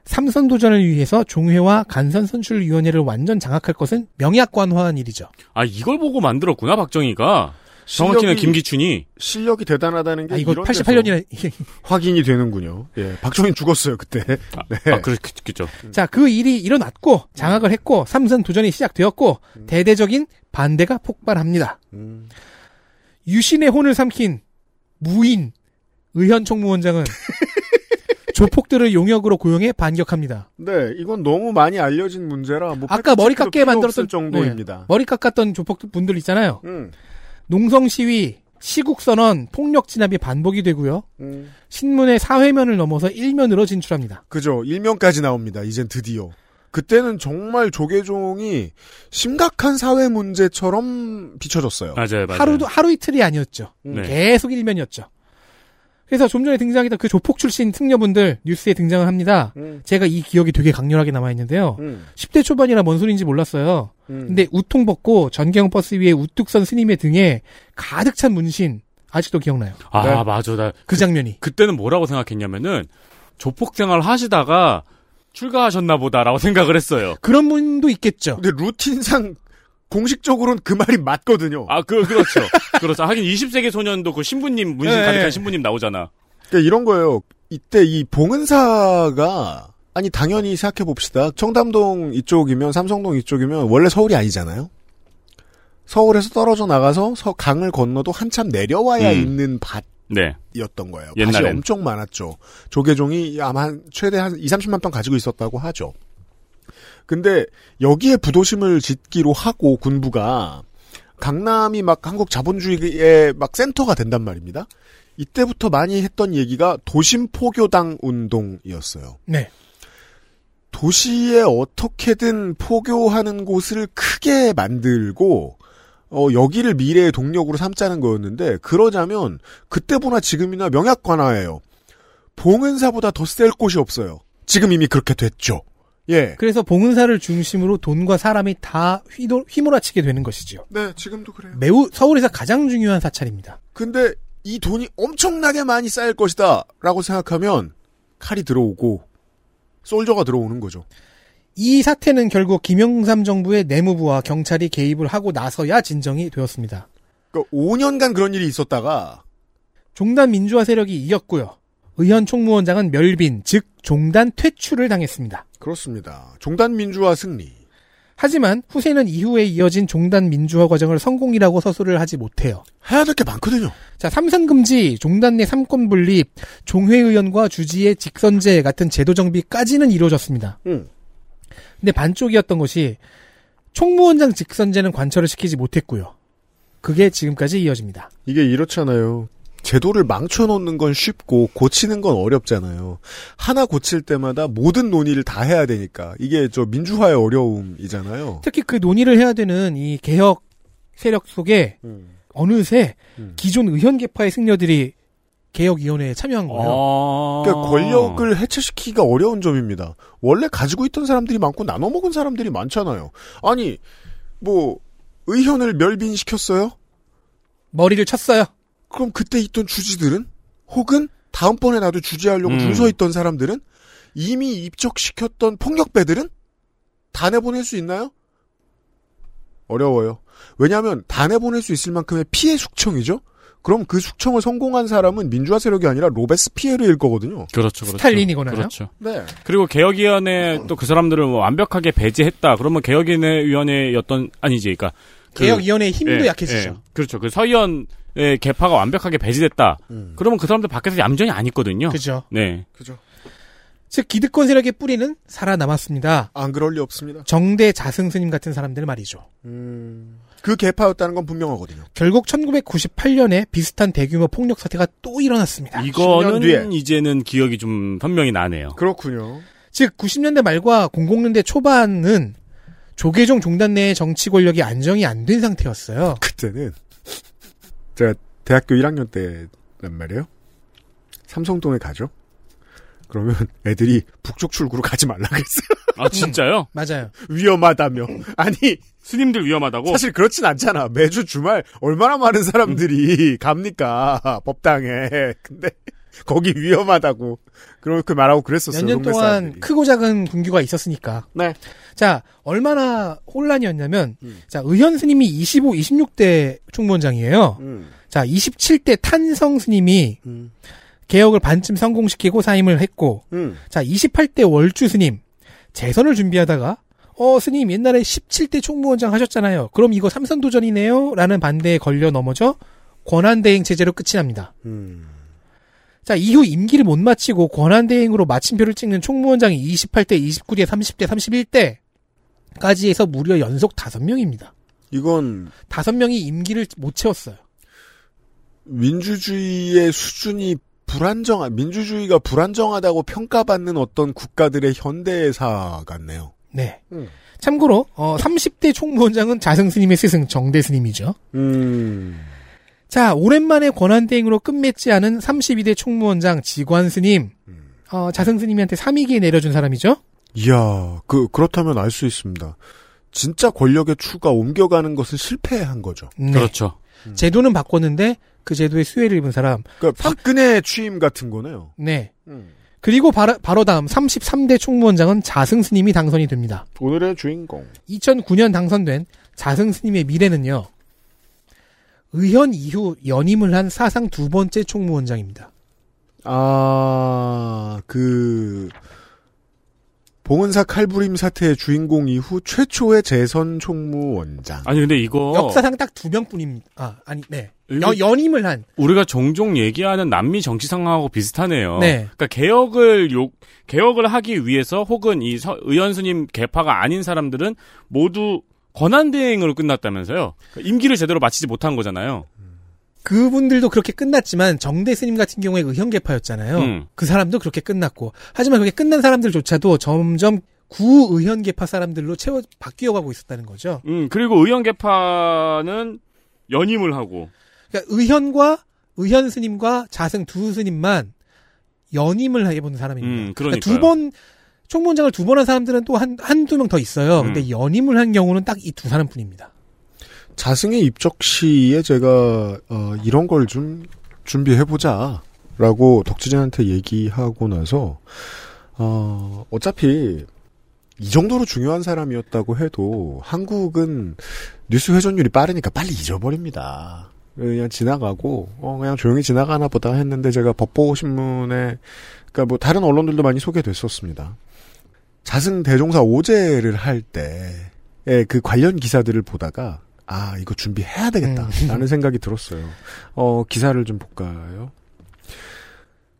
삼선 도전을 위해서 종회와 간선 선출위원회를 완전 장악할 것은 명약관화한 일이죠. 아 이걸 보고 만들었구나 박정희가. 정확히는 김기춘이 실력이 대단하다는 게 아, 이거 이런 88년이라 데서 확인이 되는군요. 예, 박정희 죽었어요 그때. 네. 아 그렇겠죠. 자, 그 일이 일어났고 장악을 했고 삼선 도전이 시작되었고 대대적인 반대가 폭발합니다. 음. 유신의 혼을 삼킨 무인 의현 총무원장은 조폭들을 용역으로 고용해 반격합니다. 네, 이건 너무 많이 알려진 문제라 뭐 아까 머리 깎게 만들었던 정도입니다. 네, 머리 깎았던 조폭 분들 있잖아요. 음. 농성 시위, 시국 선언, 폭력 진압이 반복이 되고요. 음. 신문의 사회면을 넘어서 일면으로 진출합니다. 그죠. 일면까지 나옵니다. 이젠 드디어. 그때는 정말 조계종이 심각한 사회 문제처럼 비춰졌어요. 맞아요, 맞아요. 하루도 하루 이틀이 아니었죠. 네. 계속 일면이었죠. 그래서 좀 전에 등장했던 그 조폭 출신 승려분들 뉴스에 등장을 합니다. 음. 제가 이 기억이 되게 강렬하게 남아 있는데요. 음. 10대 초반이라 뭔 소리인지 몰랐어요. 음. 근데 우통 벗고 전경 버스 위에 우뚝 선 스님의 등에 가득 찬 문신 아직도 기억나요. 아 네. 맞아 나그 장면이. 그때는 뭐라고 생각했냐면은 조폭 생활 하시다가 출가하셨나 보다라고 생각을 했어요. 그런 분도 있겠죠. 근데 루틴상 공식적으로는 그 말이 맞거든요. 아, 그, 그렇죠. 그렇죠. 하긴 20세기 소년도 그 신부님, 문신 네. 가득한 신부님 나오잖아. 그러니까 이런 거예요. 이때 이 봉은사가 아니 당연히 생각해 봅시다. 청담동 이쪽이면 삼성동 이쪽이면 원래 서울이 아니잖아요. 서울에서 떨어져 나가서 서 강을 건너도 한참 내려와야 음. 있는 네. 밭이었던 거예요. 밭이 옛날엔. 엄청 많았죠. 조계종이 아마 한 최대 한 2, 30만 평 가지고 있었다고 하죠. 근데 여기에 부도심을 짓기로 하고 군부가 강남이 막 한국 자본주의의 막 센터가 된단 말입니다. 이때부터 많이 했던 얘기가 도심 포교당 운동이었어요. 네. 도시에 어떻게든 포교하는 곳을 크게 만들고 어, 여기를 미래의 동력으로 삼자는 거였는데 그러자면 그때보다 지금이나 명약관화예요. 봉은사보다 더 셀 곳이 없어요. 지금 이미 그렇게 됐죠. 예. 그래서 봉은사를 중심으로 돈과 사람이 다 휘도, 휘몰아치게 되는 것이지요. 네, 지금도 그래요. 매우 서울에서 가장 중요한 사찰입니다. 근데 이 돈이 엄청나게 많이 쌓일 것이다 라고 생각하면 칼이 들어오고 솔저가 들어오는 거죠. 이 사태는 결국 김영삼 정부의 내무부와 경찰이 개입을 하고 나서야 진정이 되었습니다. 그러니까 5년간 그런 일이 있었다가 종단 민주화 세력이 이겼고요. 의현 총무원장은 멸빈, 즉 종단 퇴출을 당했습니다. 그렇습니다. 종단 민주화 승리. 하지만 후세는 이후에 이어진 종단 민주화 과정을 성공이라고 서술을 하지 못해요. 해야 될 게 많거든요. 자, 삼선 금지, 종단 내 삼권 분립, 종회 의원과 주지의 직선제 같은 제도 정비까지는 이루어졌습니다. 음. 근데 반쪽이었던 것이 총무원장 직선제는 관철을 시키지 못했고요. 그게 지금까지 이어집니다. 이게 이렇잖아요. 제도를 망쳐놓는 건 쉽고 고치는 건 어렵잖아요. 하나 고칠 때마다 모든 논의를 다 해야 되니까 이게 저 민주화의 어려움이잖아요. 특히 그 논의를 해야 되는 이 개혁 세력 속에 어느새 기존 의원 계파의 승려들이 개혁위원회에 참여한 거예요. 그러니까 권력을 해체시키기가 어려운 점입니다. 원래 가지고 있던 사람들이 많고 나눠 먹은 사람들이 많잖아요. 아니 뭐 의현을 멸빈시켰어요? 머리를 쳤어요. 그럼 그때 있던 주지들은 혹은 다음번에 나도 주지하려고 음. 줄서 있던 사람들은 이미 입적시켰던 폭력배들은 다 내보낼 수 있나요? 어려워요. 왜냐하면 다 내보낼 수 있을 만큼의 피해 숙청이죠. 그럼 그 숙청을 성공한 사람은 민주화 세력이 아니라 로베스피에르일 거거든요. 그렇죠, 그렇죠. 스탈린이거나요? 그렇죠. 네. 그리고 개혁위원회 또 그 사람들을 뭐 완벽하게 배제했다. 그러면 개혁위원회였던 아니지, 그러니까 그- 개혁위원회의 힘도 예, 약해지죠. 예. 그렇죠. 그 서의원 의 개파가 완벽하게 배제됐다. 그러면 그 사람들 밖에서 얌전히 안 있거든요. 그죠. 네. 그죠. 즉 기득권 세력의 뿌리는 살아남았습니다. 안 그럴 리 없습니다. 정대 자승 스님 같은 사람들 말이죠. 그 개파였다는 건 분명하거든요. 결국 1998년에 비슷한 대규모 폭력 사태가 또 일어났습니다. 10년 뒤에. 이거는 이제는 기억이 좀 선명히 나네요. 그렇군요. 즉 90년대 말과 00년대 초반은 조계종 종단 내의 정치 권력이 안정이 안 된 상태였어요. 그때는 제가 대학교 1학년 때란 말이에요. 삼성동에 가죠. 그러면 애들이 북쪽 출구로 가지 말라 그랬어요. 아 진짜요? 맞아요. 위험하다며. 아니 스님들 위험하다고? 사실 그렇진 않잖아. 매주 주말 얼마나 많은 사람들이 갑니까 법당에. 근데 거기 위험하다고 그렇게 말하고 그랬었어요. 몇 년 동안 사람들이. 크고 작은 군규가 있었으니까. 네. 자, 얼마나 혼란이었냐면, 자, 의현 스님이 25, 26대 총무원장이에요. 음. 자, 27대 탄성 스님이 개혁을 반쯤 성공시키고 사임을 했고, 음. 자, 28대 월주 스님, 재선을 준비하다가, 어, 스님 옛날에 17대 총무원장 하셨잖아요. 그럼 이거 삼선 도전이네요? 라는 반대에 걸려 넘어져 권한대행 체제로 끝이 납니다. 음. 자, 이후 임기를 못 마치고 권한대행으로 마침표를 찍는 총무원장이 28대, 29대, 30대, 31대까지 해서 무려 연속 5명입니다. 이건 5명이 임기를 못 채웠어요. 민주주의의 수준이 불안정, 민주주의가 불안정하다고 평가받는 어떤 국가들의 현대사 같네요. 네. 참고로, 어, 30대 총무원장은 자승 스님의 스승 정대 스님이죠. 음. 자, 오랜만에 권한대행으로 끝맺지 않은 32대 총무원장 지관스님, 어, 자승스님한테 3위기에 내려준 사람이죠. 이야, 그, 그렇다면 알 수 있습니다. 진짜 권력의 추가 옮겨가는 것을 실패한 거죠. 네. 그렇죠. 제도는 바꿨는데 그 제도에 수혜를 입은 사람. 그러니까 박근혜 취임 같은 거네요. 네. 그리고 바로, 바로 다음 33대 총무원장은 자승스님이 당선이 됩니다. 오늘의 주인공. 2009년 당선된 자승스님의 미래는요. 의현 이후 연임을 한 사상 두 번째 총무원장입니다. 아, 그, 봉은사 칼부림 사태의 주인공 이후 최초의 재선 총무원장. 아니 근데 이거 역사상 딱 두 명뿐입니다. 아, 아니, 네. 연, 연임을 한. 우리가 종종 얘기하는 남미 정치 상황하고 비슷하네요. 네. 그러니까 개혁을 요 개혁을 하기 위해서 혹은 이 서- 의원 스님 개파가 아닌 사람들은 모두 권한 대행으로 끝났다면서요. 그러니까 임기를 제대로 마치지 못한 거잖아요. 그분들도 그렇게 끝났지만 정대 스님 같은 경우에 의현계파였잖아요. 음. 그 사람도 그렇게 끝났고 하지만 그게 끝난 사람들조차도 점점 구의현계파 사람들로 채워 바뀌어가고 있었다는 거죠. 음, 그리고 의원 개파는 연임을 하고 그러니까 의현과 의현 스님과 자승 두 스님만 연임을 해본 사람입니다. 음, 그러니까요. 두번 총무원장을 두 번 한 사람들은 또 한 한두 명 더 있어요. 음. 근데 연임을 한 경우는 딱 이 두 사람 뿐입니다. 자승의 입적 시에 제가 어, 이런 걸 좀 준비해보자 라고 덕지진한테 얘기하고 나서 어, 어차피 이 정도로 중요한 사람이었다고 해도 한국은 뉴스 회전율이 빠르니까 빨리 잊어버립니다. 그냥 지나가고 어 그냥 조용히 지나가나 보다 했는데 제가 법보 신문에 그러니까 뭐 다른 언론들도 많이 소개됐었습니다. 자승 대종사 오제를 할 때의 그 관련 기사들을 보다가 아 이거 준비해야 되겠다라는 생각이 들었어요. 어 기사를 좀 볼까요?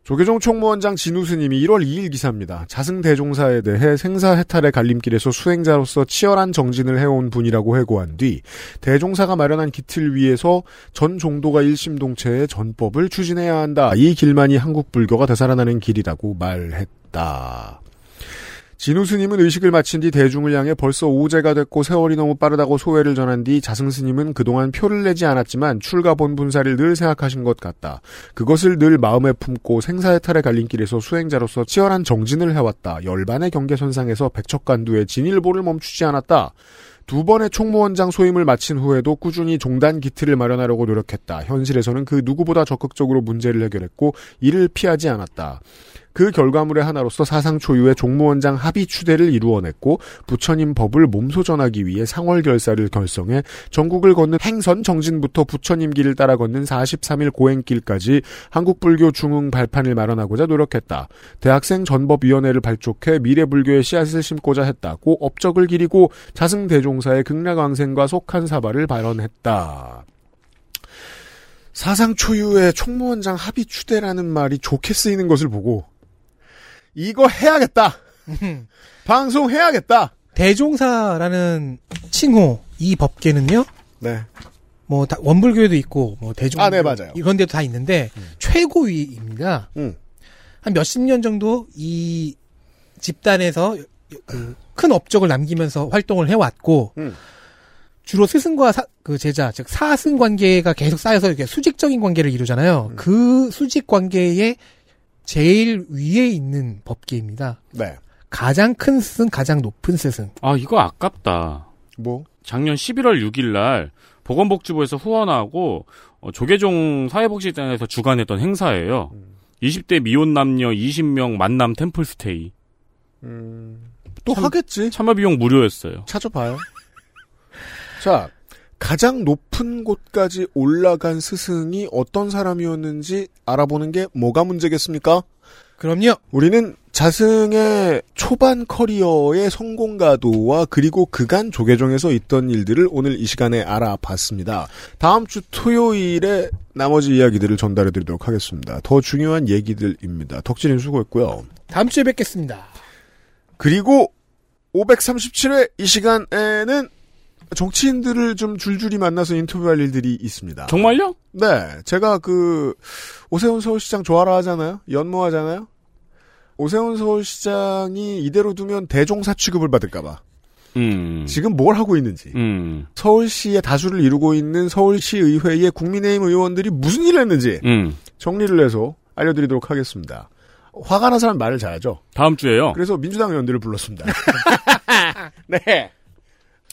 조계종 총무원장 진우스님이 1월 2일 기사입니다. 자승 대종사에 대해 생사 해탈의 갈림길에서 수행자로서 치열한 정진을 해온 분이라고 회고한 뒤 대종사가 마련한 기틀 위에서 전 종도가 일심동체의 전법을 추진해야 한다. 이 길만이 한국 불교가 되살아나는 길이라고 말했다. 진우 스님은 의식을 마친 뒤 대중을 향해 벌써 오제가 됐고 세월이 너무 빠르다고 소회를 전한 뒤 자승 스님은 그동안 표를 내지 않았지만 출가 본 분사를 늘 생각하신 것 같다. 그것을 늘 마음에 품고 생사해탈의 갈림길에서 수행자로서 치열한 정진을 해왔다. 열반의 경계선상에서 백척간두의 진일보를 멈추지 않았다. 두 번의 총무원장 소임을 마친 후에도 꾸준히 종단 기틀을 마련하려고 노력했다. 현실에서는 그 누구보다 적극적으로 문제를 해결했고 이를 피하지 않았다. 그 결과물의 하나로서 사상 초유의 종무원장 합의 추대를 이루어냈고 부처님 법을 몸소 전하기 위해 상월 결사를 결성해 전국을 걷는 행선 정진부터 부처님 길을 따라 걷는 43일 고행길까지 한국 불교 중흥 발판을 마련하고자 노력했다. 대학생 전법위원회를 발족해 미래 불교의 씨앗을 심고자 했다고 업적을 기리고 자승 대종사의 극락왕생과 속한 사발을 발언했다. 사상 초유의 총무원장 합의 추대라는 말이 좋게 쓰이는 것을 보고 이거 해야겠다. 방송 해야겠다. 대종사라는 칭호 이 법계는요. 네. 뭐 다- 원불교에도 있고 뭐 대종 아, 네, 맞아요. 이런 데도 다 있는데 최고위입니다. 음. 한 몇십 년 정도 이 집단에서 그 큰 업적을 남기면서 활동을 해왔고 음. 주로 스승과 사- 그 제자 즉 사승 관계가 계속 쌓여서 이렇게 수직적인 관계를 이루잖아요. 음. 그 수직 관계의 제일 위에 있는 법계입니다. 네. 가장 큰 스승, 가장 높은 스승. 아, 이거 아깝다. 뭐? 작년 11월 6일 날 보건복지부에서 후원하고 어, 조계종 사회복지단에서 주관했던 행사예요. 20대 미혼 남녀 20명 만남 템플 스테이. 또 하겠지. 참여 비용 무료였어요. 찾아봐요. 자, 가장 높은 곳까지 올라간 스승이 어떤 사람이었는지 알아보는 게 뭐가 문제겠습니까? 그럼요. 우리는 자승의 초반 커리어의 성공가도와 그리고 그간 조계종에서 있던 일들을 오늘 이 시간에 알아봤습니다. 다음 주 토요일에 나머지 이야기들을 전달해 드리도록 하겠습니다. 더 중요한 얘기들입니다. 덕질인 수고했고요. 다음 주에 뵙겠습니다. 그리고 537회 이 시간에는 정치인들을 좀 줄줄이 만나서 인터뷰할 일들이 있습니다. 정말요? 네. 제가 그 오세훈 서울시장 좋아라 하잖아요. 연모하잖아요. 오세훈 서울시장이 이대로 두면 대종사 취급을 받을까봐. 음. 지금 뭘 하고 있는지. 음. 서울시의 다수를 이루고 있는 서울시의회의 국민의힘 의원들이 무슨 일을 했는지 음. 정리를 해서 알려드리도록 하겠습니다. 화가 난 사람 말을 잘하죠. 다음 주에요. 그래서 민주당 의원들을 불렀습니다. 네.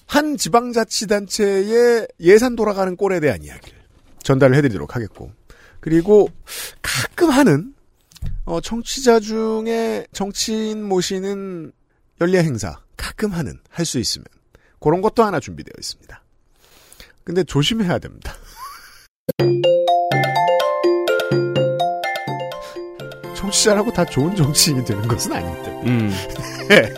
한 지방자치단체의 예산 돌아가는 꼴에 대한 이야기를 전달을 해드리도록 하겠고, 그리고 가끔 하는 어, 청취자 중에 정치인 모시는 연례 행사 가끔 하는 할 수 있으면 그런 것도 하나 준비되어 있습니다. 근데 조심해야 됩니다. 청취자라고 다 좋은 정치인이 되는 것은 때문에. 음. 네.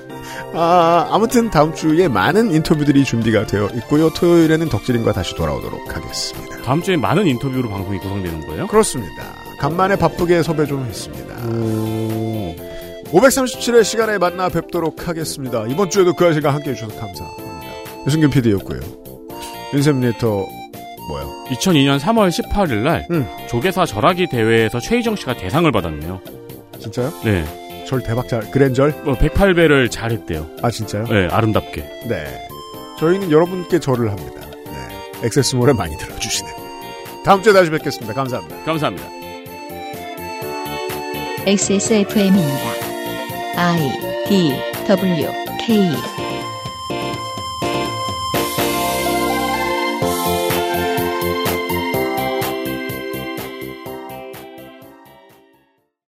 아, 아무튼 다음 주에 많은 인터뷰들이 준비가 되어 있고요. 토요일에는 덕질인과 다시 돌아오도록 하겠습니다. 다음 주에 많은 인터뷰로 방송이 구성되는 거예요? 그렇습니다. 간만에 바쁘게 섭외 좀 했습니다. 537회 시간에 만나 뵙도록 하겠습니다. 이번 주에도 그 아저씨가 함께 해주셔서 감사합니다. 유승균 PD였고요. 윤세민 리터 뭐요? 2002년 3월 18일 날 조계사 절하기 대회에서 최희정 씨가 대상을 받았네요. 진짜요? 네. 절 대박 잘 그랜절? 뭐 108배를 잘했대요. 아 진짜요? 네, 아름답게. 네. 저희는 여러분께 절을 합니다. 네. 액세스몰에 많이 들어주시는. 다음 주에 다시 뵙겠습니다. 감사합니다. 감사합니다. XSFM입니다. I D W K